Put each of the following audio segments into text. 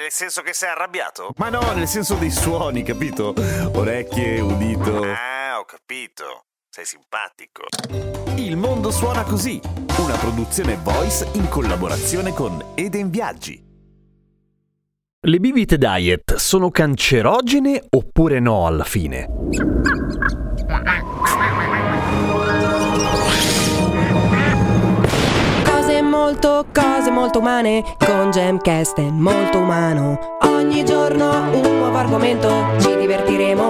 Nel senso che sei arrabbiato? Ma no, nel senso dei suoni, capito? Orecchie, udito. Ah, ho capito. Sei simpatico. Il mondo suona così, una produzione voice in collaborazione con Eden Viaggi. Le bibite diet sono cancerogene oppure no alla fine? Molto, cose molto umane Con Gemcast è molto umano. Ogni giorno un nuovo argomento Ci divertiremo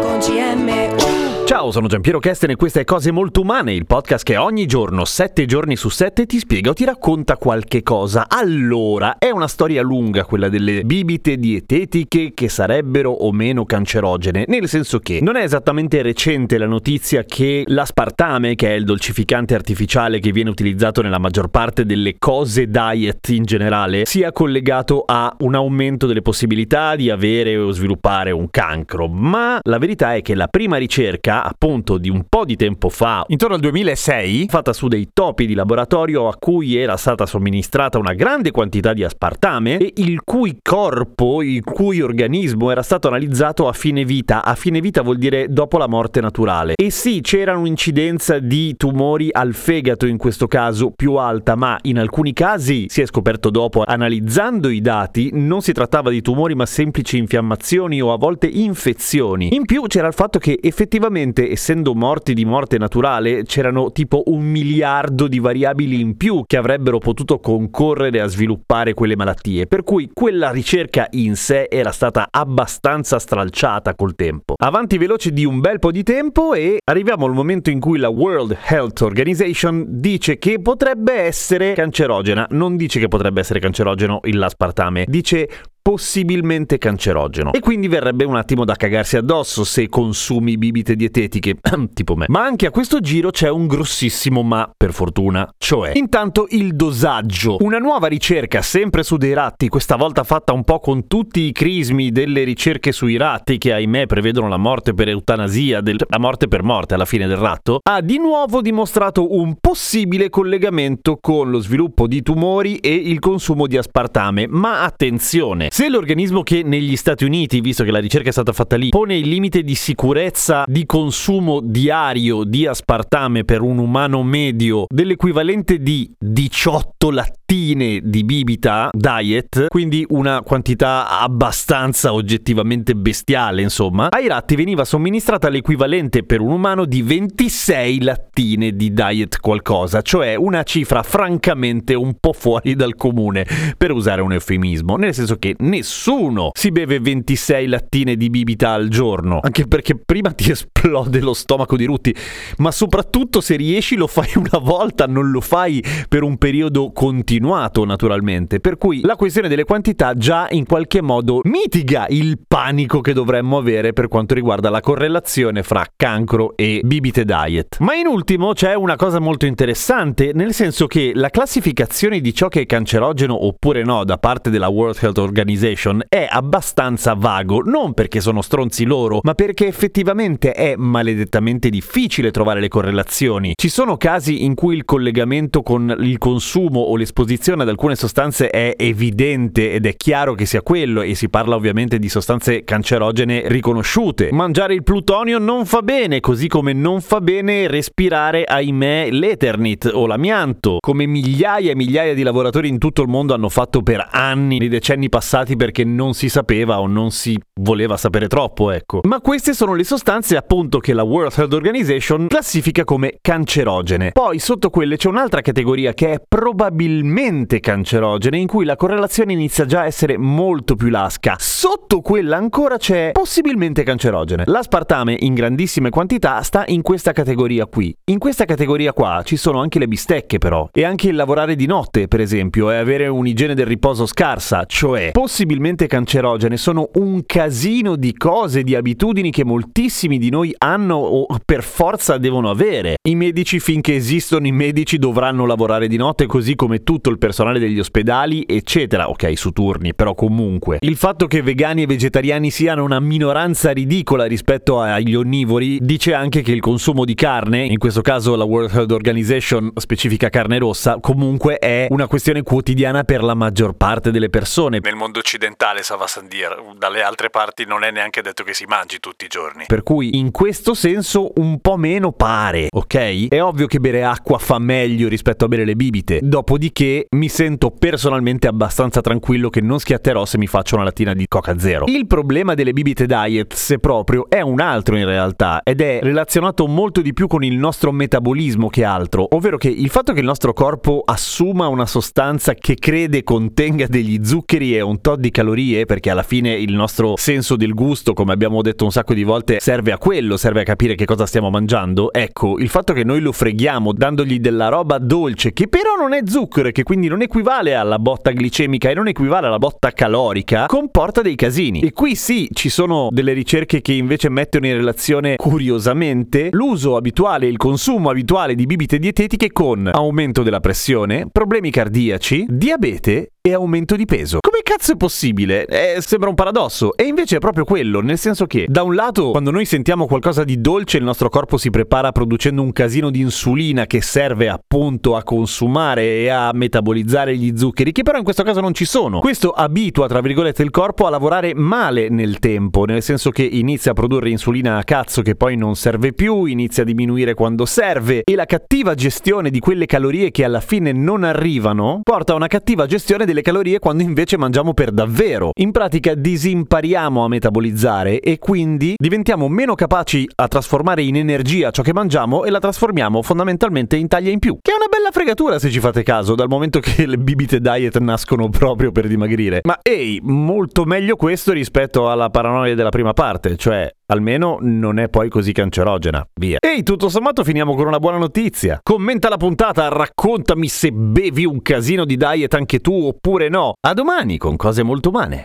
con CM Ciao, sono Giampiero Kesten e questa è Cose Molto Umane, il podcast che ogni giorno, sette giorni su sette, ti spiega o ti racconta qualche cosa. Allora, è una storia lunga quella delle bibite dietetiche che sarebbero o meno cancerogene, nel senso che non è esattamente recente la notizia che l'aspartame, che è il dolcificante artificiale che viene utilizzato nella maggior parte delle cose diet in generale, sia collegato a un aumento delle possibilità di avere o sviluppare un cancro. Ma la verità è che la prima ricerca appunto di un po' di tempo fa, intorno al 2006, fatta su dei topi di laboratorio a cui era stata somministrata una grande quantità di aspartame e il cui corpo, il cui organismo era stato analizzato a fine vita. A fine vita vuol dire dopo la morte naturale. E sì, c'era un'incidenza di tumori al fegato in questo caso più alta, ma in alcuni casi si è scoperto dopo, analizzando i dati, non si trattava di tumori ma semplici infiammazioni o a volte infezioni. In più c'era il fatto che effettivamente probabilmente essendo morti di morte naturale c'erano tipo un miliardo di variabili in più che avrebbero potuto concorrere a sviluppare quelle malattie, per cui quella ricerca in sé era stata abbastanza stralciata col tempo. Avanti veloce di un bel po' di tempo e arriviamo al momento in cui la World Health Organization dice che potrebbe essere cancerogena, non dice che potrebbe essere cancerogeno l'aspartame, dice possibilmente cancerogeno. E quindi verrebbe un attimo da cagarsi addosso se consumi bibite dietetiche, tipo me. Ma anche a questo giro c'è un grossissimo ma, per fortuna, cioè intanto il dosaggio. Una nuova ricerca sempre su dei ratti, questa volta fatta un po' con tutti i crismi delle ricerche sui ratti che ahimè prevedono la morte per eutanasia, del, la morte per morte alla fine del ratto, ha di nuovo dimostrato un possibile collegamento con lo sviluppo di tumori e il consumo di aspartame. Ma attenzione, se l'organismo che negli Stati Uniti, visto che la ricerca è stata fatta lì, pone il limite di sicurezza di consumo diario di aspartame per un umano medio dell'equivalente di 18 lattine di bibita diet, quindi una quantità abbastanza oggettivamente bestiale, insomma, ai ratti veniva somministrata l'equivalente per un umano di 26 lattine di diet qualcosa, cioè una cifra francamente un po' fuori dal comune, per usare un eufemismo, nel senso che nessuno si beve 26 lattine di bibita al giorno, anche perché prima ti esplode lo stomaco di rutti, ma soprattutto se riesci lo fai una volta, non lo fai per un periodo continuato naturalmente, per cui la questione delle quantità già in qualche modo mitiga il panico che dovremmo avere per quanto riguarda la correlazione fra cancro e bibite diet. Ma in ultimo c'è una cosa molto interessante, nel senso che la classificazione di ciò che è cancerogeno oppure no da parte della World Health Organization Organization è abbastanza vago, non perché sono stronzi loro, ma perché effettivamente è maledettamente difficile trovare le correlazioni. Ci sono casi in cui il collegamento con il consumo o l'esposizione ad alcune sostanze è evidente ed è chiaro che sia quello e si parla ovviamente di sostanze cancerogene riconosciute. Mangiare il plutonio non fa bene, così come non fa bene respirare, ahimè, l'Eternit o l'amianto, come migliaia e migliaia di lavoratori in tutto il mondo hanno fatto per anni nei decenni passati vietati perché non si sapeva o non si voleva sapere troppo, ecco. Ma queste sono le sostanze appunto che la World Health Organization classifica come cancerogene. Poi sotto quelle c'è un'altra categoria che è probabilmente cancerogene in cui la correlazione inizia già a essere molto più lasca. Sotto quella ancora c'è possibilmente cancerogene. L'aspartame in grandissime quantità sta in questa categoria qui. In questa categoria qua ci sono anche le bistecche però e anche il lavorare di notte per esempio e avere un'igiene del riposo scarsa, cioè possibilmente possibilmente cancerogene sono un casino di cose, di abitudini che moltissimi di noi hanno o per forza devono avere. I medici finché esistono i medici dovranno lavorare di notte così come tutto il personale degli ospedali, eccetera. Ok, su turni, però comunque. Il fatto che vegani e vegetariani siano una minoranza ridicola rispetto agli onnivori dice anche che il consumo di carne, in questo caso la World Health Organization specifica carne rossa, comunque è una questione quotidiana per la maggior parte delle persone. Nel mondo occidentale, Sava Sandir, dalle altre parti non è neanche detto che si mangi tutti i giorni. Per cui in questo senso un po' meno pare, ok? È ovvio che bere acqua fa meglio rispetto a bere le bibite, dopodiché mi sento personalmente abbastanza tranquillo che non schiatterò se mi faccio una lattina di Coca Zero. Il problema delle bibite diet, se proprio, è un altro in realtà ed è relazionato molto di più con il nostro metabolismo che altro, ovvero che il fatto che il nostro corpo assuma una sostanza che crede contenga degli zuccheri e un tot di calorie, perché alla fine il nostro senso del gusto, come abbiamo detto un sacco di volte, serve a quello, serve a capire che cosa stiamo mangiando. Ecco, il fatto che noi lo freghiamo dandogli della roba dolce, che però non è zucchero e che quindi non equivale alla botta glicemica e non equivale alla botta calorica, comporta dei casini. E qui sì, ci sono delle ricerche che invece mettono in relazione curiosamente l'uso abituale, il consumo abituale di bibite dietetiche con aumento della pressione, problemi cardiaci, diabete e aumento di peso. Come cazzo è possibile? Eh, sembra un paradosso. E invece è proprio quello, nel senso che da un lato quando noi sentiamo qualcosa di dolce il nostro corpo si prepara producendo un casino di insulina che serve appunto a consumare e a metabolizzare gli zuccheri, che però in questo caso non ci sono. Questo abitua, tra virgolette, il corpo a lavorare male nel tempo, nel senso che inizia a produrre insulina a cazzo che poi non serve più, inizia a diminuire quando serve e la cattiva gestione di quelle calorie che alla fine non arrivano porta a una cattiva gestione delle calorie quando invece mangiamo per davvero. In pratica disimpariamo a metabolizzare e quindi diventiamo meno capaci a trasformare in energia ciò che mangiamo e la trasformiamo fondamentalmente in taglia in più. Che è una bella fregatura se ci fate caso, dal momento che le bibite diet nascono proprio per dimagrire. Ma ehi, molto meglio questo rispetto alla paranoia della prima parte, cioè Almeno non è poi così cancerogena. Via. Ehi, tutto sommato finiamo con una buona notizia. Commenta la puntata, raccontami se bevi un casino di diet anche tu oppure no. A domani con cose molto umane.